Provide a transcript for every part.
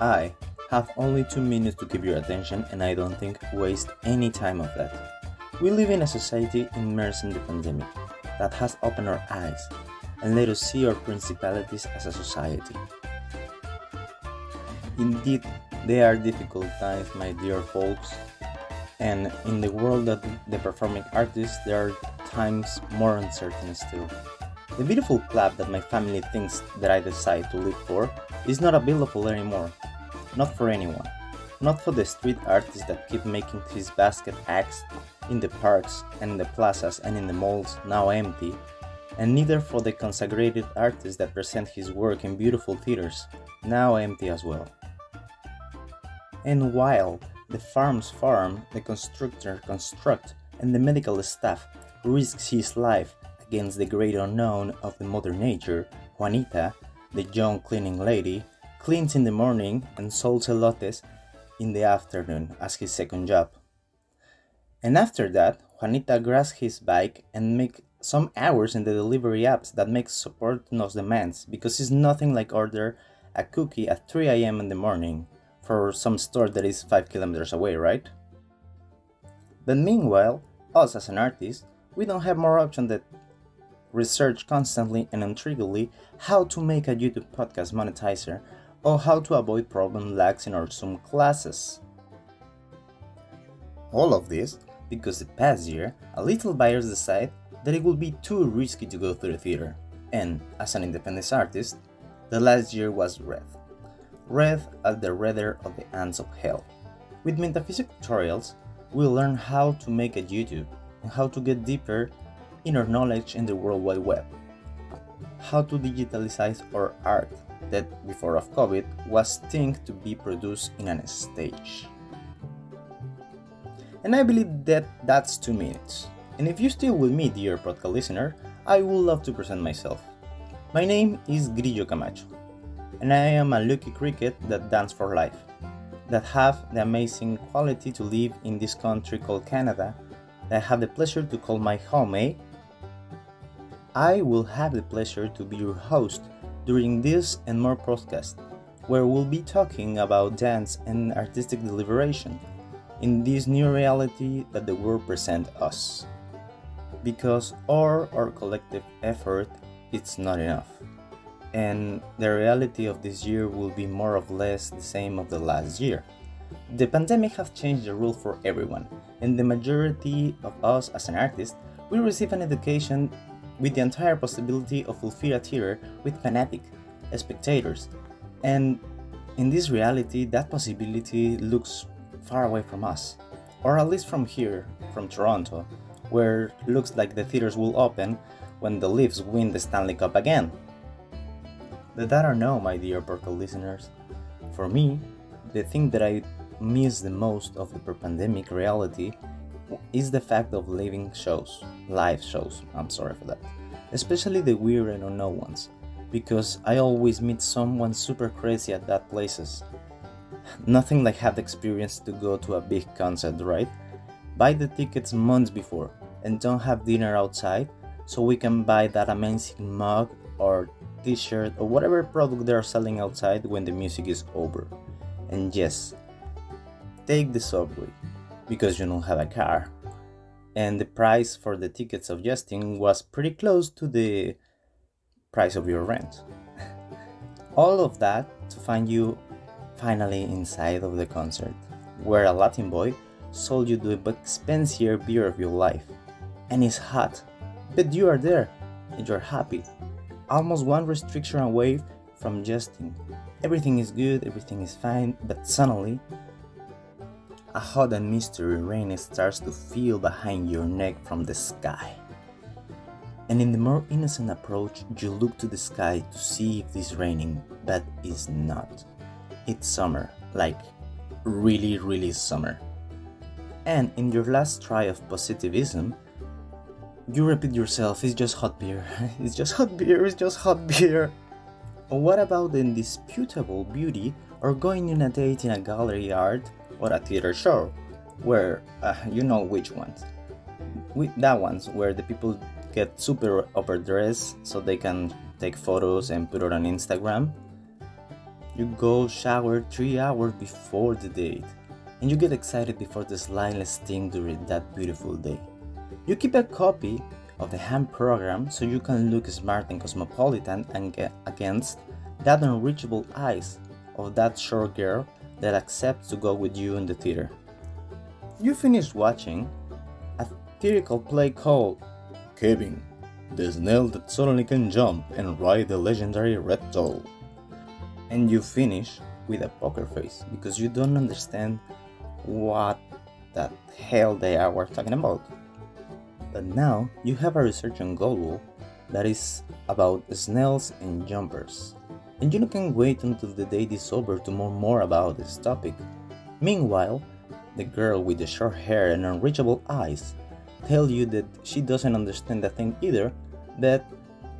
I have only two minutes to keep your attention, and I don't think waste any time of that. We live in a society immersed in the pandemic that has opened our eyes and let us see our principalities as a society. Indeed, they are difficult times, my dear folks, and in the world of the performing artists, there are times more uncertain still. The beautiful club that my family thinks that I decide to live for is not available anymore. Not for anyone. Not for the street artists that keep making his basket acts in the parks and in the plazas and in the malls now empty, and neither for the consecrated artist that present his work in beautiful theaters now empty as well. And while the farm's farm, the constructor construct, and the medical staff risks his life against the great unknown of the mother nature, Juanita, the young cleaning lady, cleans in the morning and sells elotes in the afternoon as his second job. And after that, Juanita grabs his bike and make some hours in the delivery apps that make support those demands because it's nothing like order a cookie at 3 a.m. in the morning for some store that is 5 kilometers away, right? But meanwhile, us as an artist, we don't have more option than research constantly and intriguingly how to make a YouTube podcast monetizer or how to avoid problem lags in our Zoom classes. All of this because the past year, a little buyers decided that it would be too risky to go to the theater, and as an independent artist, the last year was red. Red as the redder of the ants of hell. With metaphysical tutorials, we'll learn how to make a YouTube and how to get deeper in our knowledge in the World Wide Web. How to digitalize our art that before of COVID was think to be produced in a stage. And I believe that that's two minutes. And if you're still with me, dear podcast listener, I would love to present myself. My name is Grillo Camacho, and I am a lucky cricket that dance for life, that have the amazing quality to live in this country called Canada, that I have the pleasure to call my home, eh? I will have the pleasure to be your host during this and more podcasts, where we'll be talking about dance and artistic deliberation in this new reality that the world presents us. Because our, our collective effort it's not enough. And the reality of this year will be more or less the same of the last year. The pandemic has changed the rule for everyone, and the majority of us as an artist, we receive an education with the entire possibility of fulfill a theater with fanatic spectators. And in this reality, that possibility looks far away from us, or at least from here, from Toronto, where looks like the theaters will open when the Leafs win the Stanley Cup again. But that or no, my dear Berkeley listeners, for me, the thing that I miss the most of the per pandemic reality is the fact of living shows, live shows. I'm sorry for that, especially the weird and unknown ones, because I always meet someone super crazy at that places. Nothing like have the experience to go to a big concert, right? Buy the tickets months before and don't have dinner outside so we can buy that amazing mug or t-shirt or whatever product they are selling outside when the music is over. And yes, take the subway because you don't have a car. And the price for the tickets of Justin was pretty close to the price of your rent. All of that to find you finally inside of the concert, where a Latin boy sold you the but expensive beer of your life. And it's hot, but you are there and you're happy. Almost one restriction away from Justin. Everything is good, everything is fine, but suddenly a hot and mystery rain starts to feel behind your neck from the sky. And in the more innocent approach, you look to the sky to see if it's raining, but it's not. It's summer, like really, really summer. And in your last try of positivism, you repeat yourself, it's just hot beer, it's just hot beer, it's just hot beer. What about the indisputable beauty or going on a date in a gallery art or a theater show, where uh, you know which ones. With that ones where the people get super overdressed so they can take photos and put it on Instagram. You go shower three hours before the date, and you get excited before the slightest thing during that beautiful day. You keep a copy of the hand program so you can look smart and cosmopolitan and get against that unreachable eyes of that short girl that accepts to go with you in the theater. You finish watching a theatrical play called Kevin, the snail that suddenly can jump and ride the legendary Red Doll. And you finish with a poker face because you don't understand what the hell they are talking about. But now you have a research on Google that is about snails and jumpers. And you can wait until the day is over to learn more about this topic. Meanwhile, the girl with the short hair and unreachable eyes tell you that she doesn't understand the thing either, that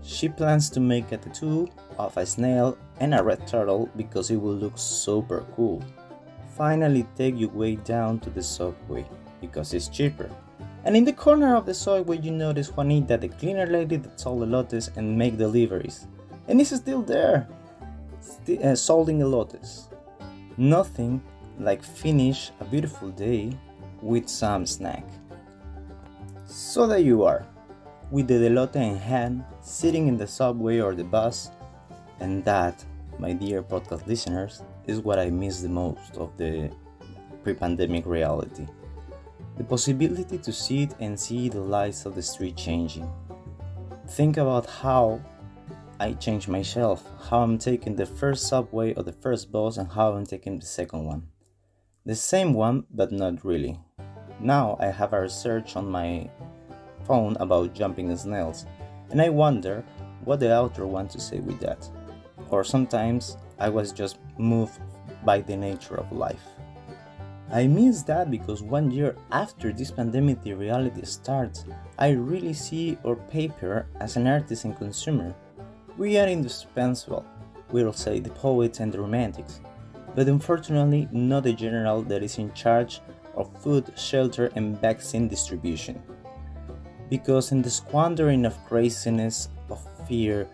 she plans to make a tattoo of a snail and a red turtle because it will look super cool. Finally take your way down to the subway because it's cheaper. And in the corner of the subway you notice Juanita, the cleaner lady that sold elotes and make deliveries. And it's still there, st- uh, selling elotes. Nothing like finish a beautiful day with some snack. So there you are, with the elote in hand, sitting in the subway or the bus, and that, my dear podcast listeners, is what I miss the most of the pre pandemic reality the possibility to sit and see the lights of the street changing. Think about how I change myself, how I'm taking the first subway or the first bus, and how I'm taking the second one. The same one, but not really. Now I have a research on my phone about jumping snails, and I wonder what the author wants to say with that. Or sometimes I was just moved by the nature of life. I miss that because one year after this pandemic the reality starts, I really see our paper as an artist and consumer. We are indispensable, we'll say the poets and the romantics, but unfortunately not the general that is in charge of food, shelter, and vaccine distribution. Because in the squandering of craziness, of fear,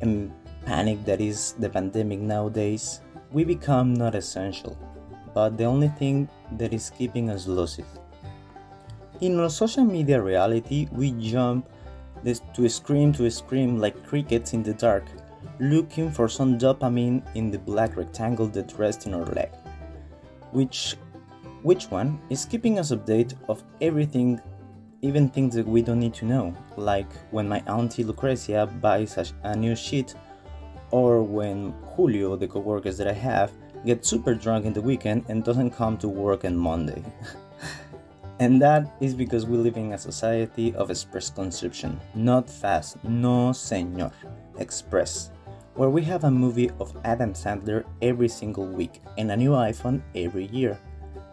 and panic that is the pandemic nowadays, we become not essential but the only thing that is keeping us lucid. In our social media reality, we jump to scream to scream like crickets in the dark, looking for some dopamine in the black rectangle that rests in our leg. Which, which one is keeping us update of everything, even things that we don't need to know, like when my auntie Lucrecia buys a, a new sheet, or when Julio, the coworkers that I have, gets super drunk in the weekend and doesn't come to work on Monday. and that is because we live in a society of express consumption, not fast, no señor, express, where we have a movie of Adam Sandler every single week and a new iPhone every year.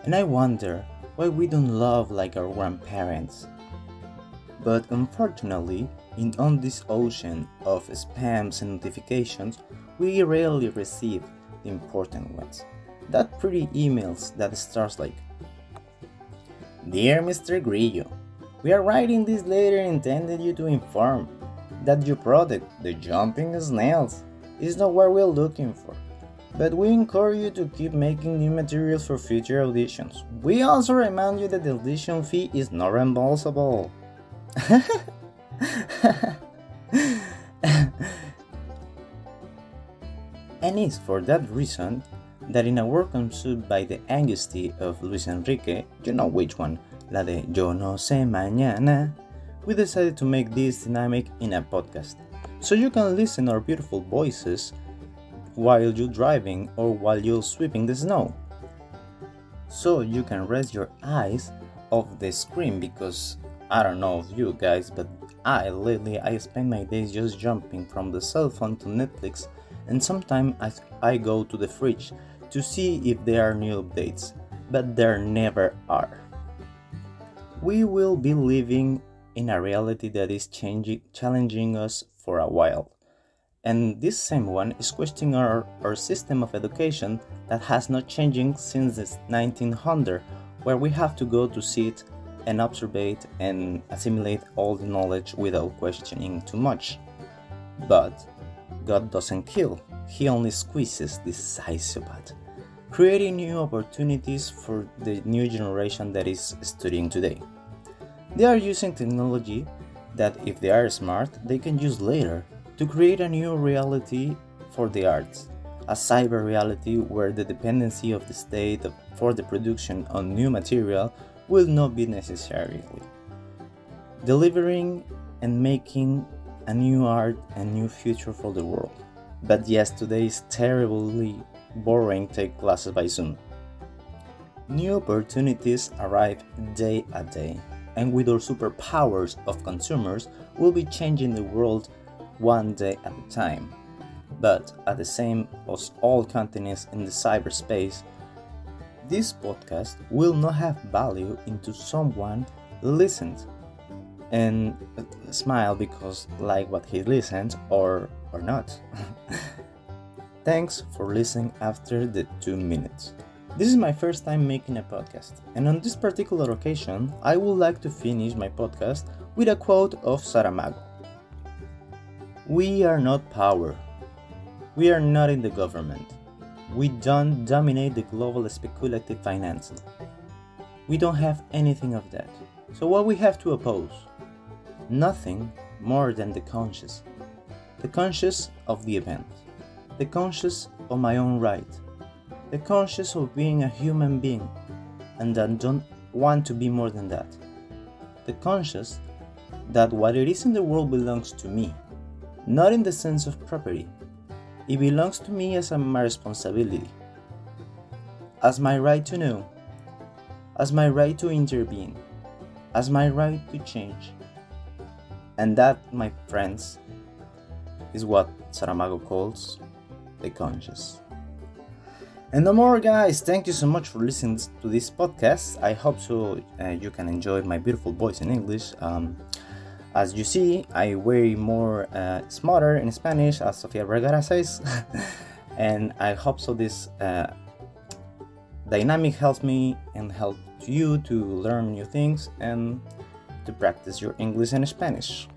And I wonder why we don't love like our grandparents. But unfortunately, in on this ocean of spams and notifications, we rarely receive the important ones. That pretty emails that starts like Dear Mr. Grillo, we are writing this letter intended you to inform that your product, the jumping snails, is not what we're looking for. But we encourage you to keep making new materials for future auditions. We also remind you that the audition fee is not reimbursable. and it's for that reason that in a work consumed by the angusty of Luis Enrique, you know which one, la de Yo no sé mañana, we decided to make this dynamic in a podcast, so you can listen our beautiful voices while you're driving or while you're sweeping the snow. So you can rest your eyes off the screen because I don't know of you guys, but I lately I spend my days just jumping from the cell phone to Netflix and sometimes I go to the fridge to see if there are new updates, but there never are. We will be living in a reality that is changing, challenging us for a while. And this same one is questioning our, our system of education that has not changing since the 1900, where we have to go to sit and observe and assimilate all the knowledge without questioning too much. But God doesn't kill, he only squeezes this psychopath, creating new opportunities for the new generation that is studying today. They are using technology that, if they are smart, they can use later to create a new reality for the arts, a cyber reality where the dependency of the state for the production of new material will not be necessarily. Delivering and making a new art and new future for the world. But yes, today is terribly boring take classes by Zoom. New opportunities arrive day a day, and with our superpowers of consumers, we'll be changing the world one day at a time. But at the same as all continents in the cyberspace, this podcast will not have value into someone listened and smile because like what he listened or or not. Thanks for listening after the 2 minutes. This is my first time making a podcast, and on this particular occasion, I would like to finish my podcast with a quote of Saramago. We are not power. We are not in the government. We don't dominate the global speculative finance. We don't have anything of that. So what we have to oppose? Nothing more than the conscious. The conscious of the event. The conscious of my own right. The conscious of being a human being and that don't want to be more than that. The conscious that what it is in the world belongs to me, not in the sense of property. It belongs to me as my responsibility, as my right to know, as my right to intervene, as my right to change, and that, my friends, is what Saramago calls the conscious. And no more, guys. Thank you so much for listening to this podcast. I hope so uh, you can enjoy my beautiful voice in English. Um, as you see, I way more uh, smarter in Spanish, as Sofia Vergara says, and I hope so. This uh, dynamic helps me and help you to learn new things and to practice your English and Spanish.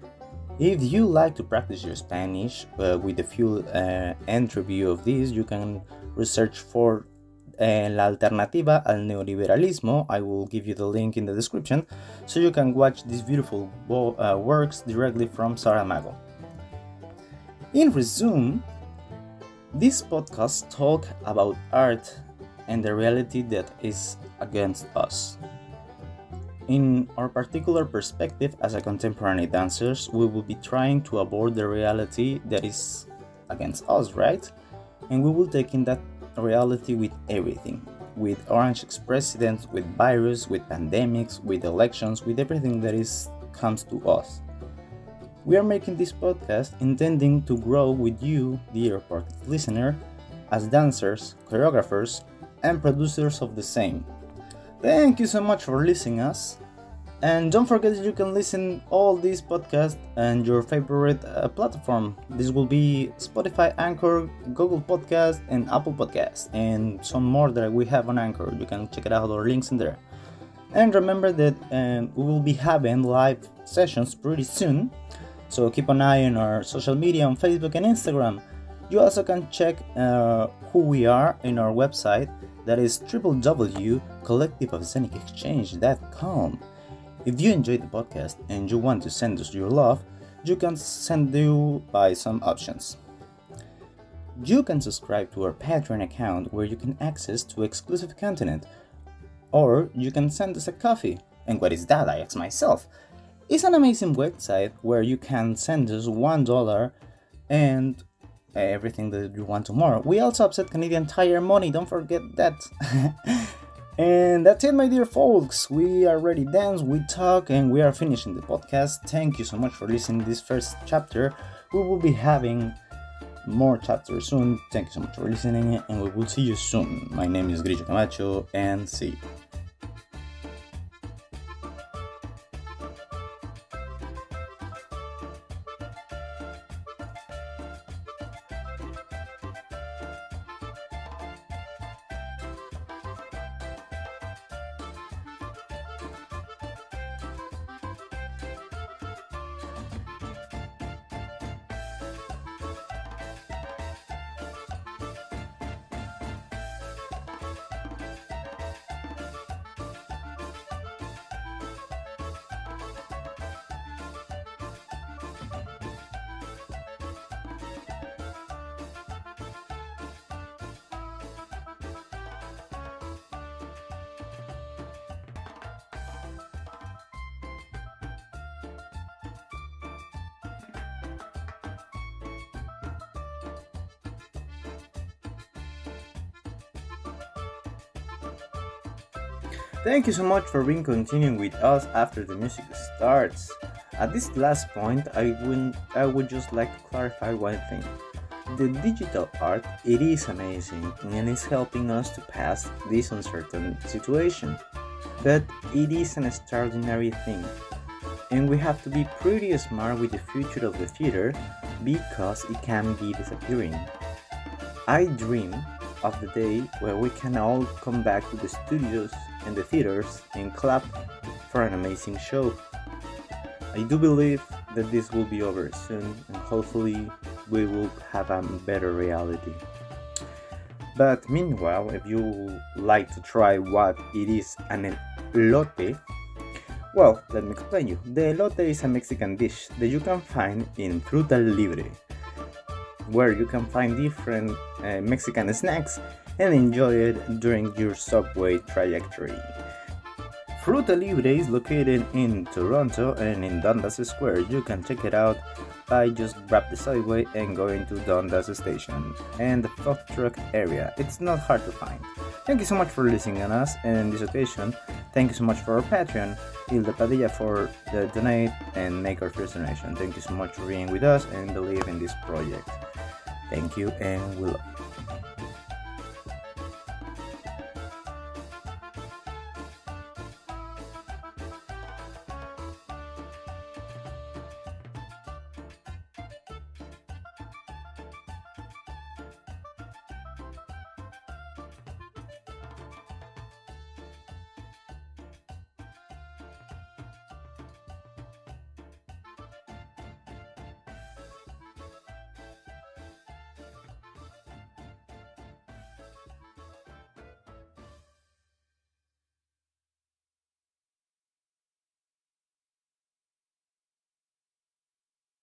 If you like to practice your Spanish uh, with a few uh, of this, you can research for uh, La Alternativa al Neoliberalismo. I will give you the link in the description so you can watch these beautiful uh, works directly from Saramago. In resume, this podcast talk about art and the reality that is against us. In our particular perspective as a contemporary dancers, we will be trying to avoid the reality that is against us, right? And we will take in that reality with everything with orange presidents, with virus, with pandemics, with elections, with everything that is comes to us. We are making this podcast intending to grow with you, dear listener, as dancers, choreographers, and producers of the same. Thank you so much for listening us. And don't forget that you can listen all these podcasts and your favorite uh, platform. This will be Spotify, Anchor, Google Podcast, and Apple Podcast, and some more that we have on Anchor. You can check it out our links in there. And remember that um, we will be having live sessions pretty soon. So keep an eye on our social media on Facebook and Instagram. You also can check uh, who we are in our website that is www.collectiveofscenicexchange.com. If you enjoyed the podcast and you want to send us your love, you can send you by some options. You can subscribe to our Patreon account where you can access to exclusive content, or you can send us a coffee. And what is that? I ask myself. It's an amazing website where you can send us one dollar and Uh, everything that you want tomorrow. We also upset Canadian Tire money. Don't forget that. And that's it, my dear folks. We are ready dance, we talk, and we are finishing the podcast. Thank you so much for listening this first chapter. We will be having more chapters soon. Thank you so much for listening, and we will see you soon. My name is Grillo Camacho, and see you. Thank you so much for being continuing with us after the music starts. At this last point, I would I would just like to clarify one thing. The digital art it is amazing and is helping us to pass this uncertain situation. But it is an extraordinary thing. And we have to be pretty smart with the future of the theater because it can be disappearing. I dream of the day where we can all come back to the studios and the theaters and clap for an amazing show. I do believe that this will be over soon and hopefully we will have a better reality. But meanwhile, if you like to try what it is an elote, well, let me explain you. The elote is a Mexican dish that you can find in Fruta Libre, where you can find different uh, Mexican snacks and enjoy it during your subway trajectory. Fruta Libre is located in Toronto and in Dundas Square. You can check it out by just grab the subway and going to Dundas Station and the food truck area. It's not hard to find. Thank you so much for listening to us and this occasion, thank you so much for our Patreon, Hilda Padilla for the donate and make our first donation. Thank you so much for being with us and believe in this project. Thank you and we love you.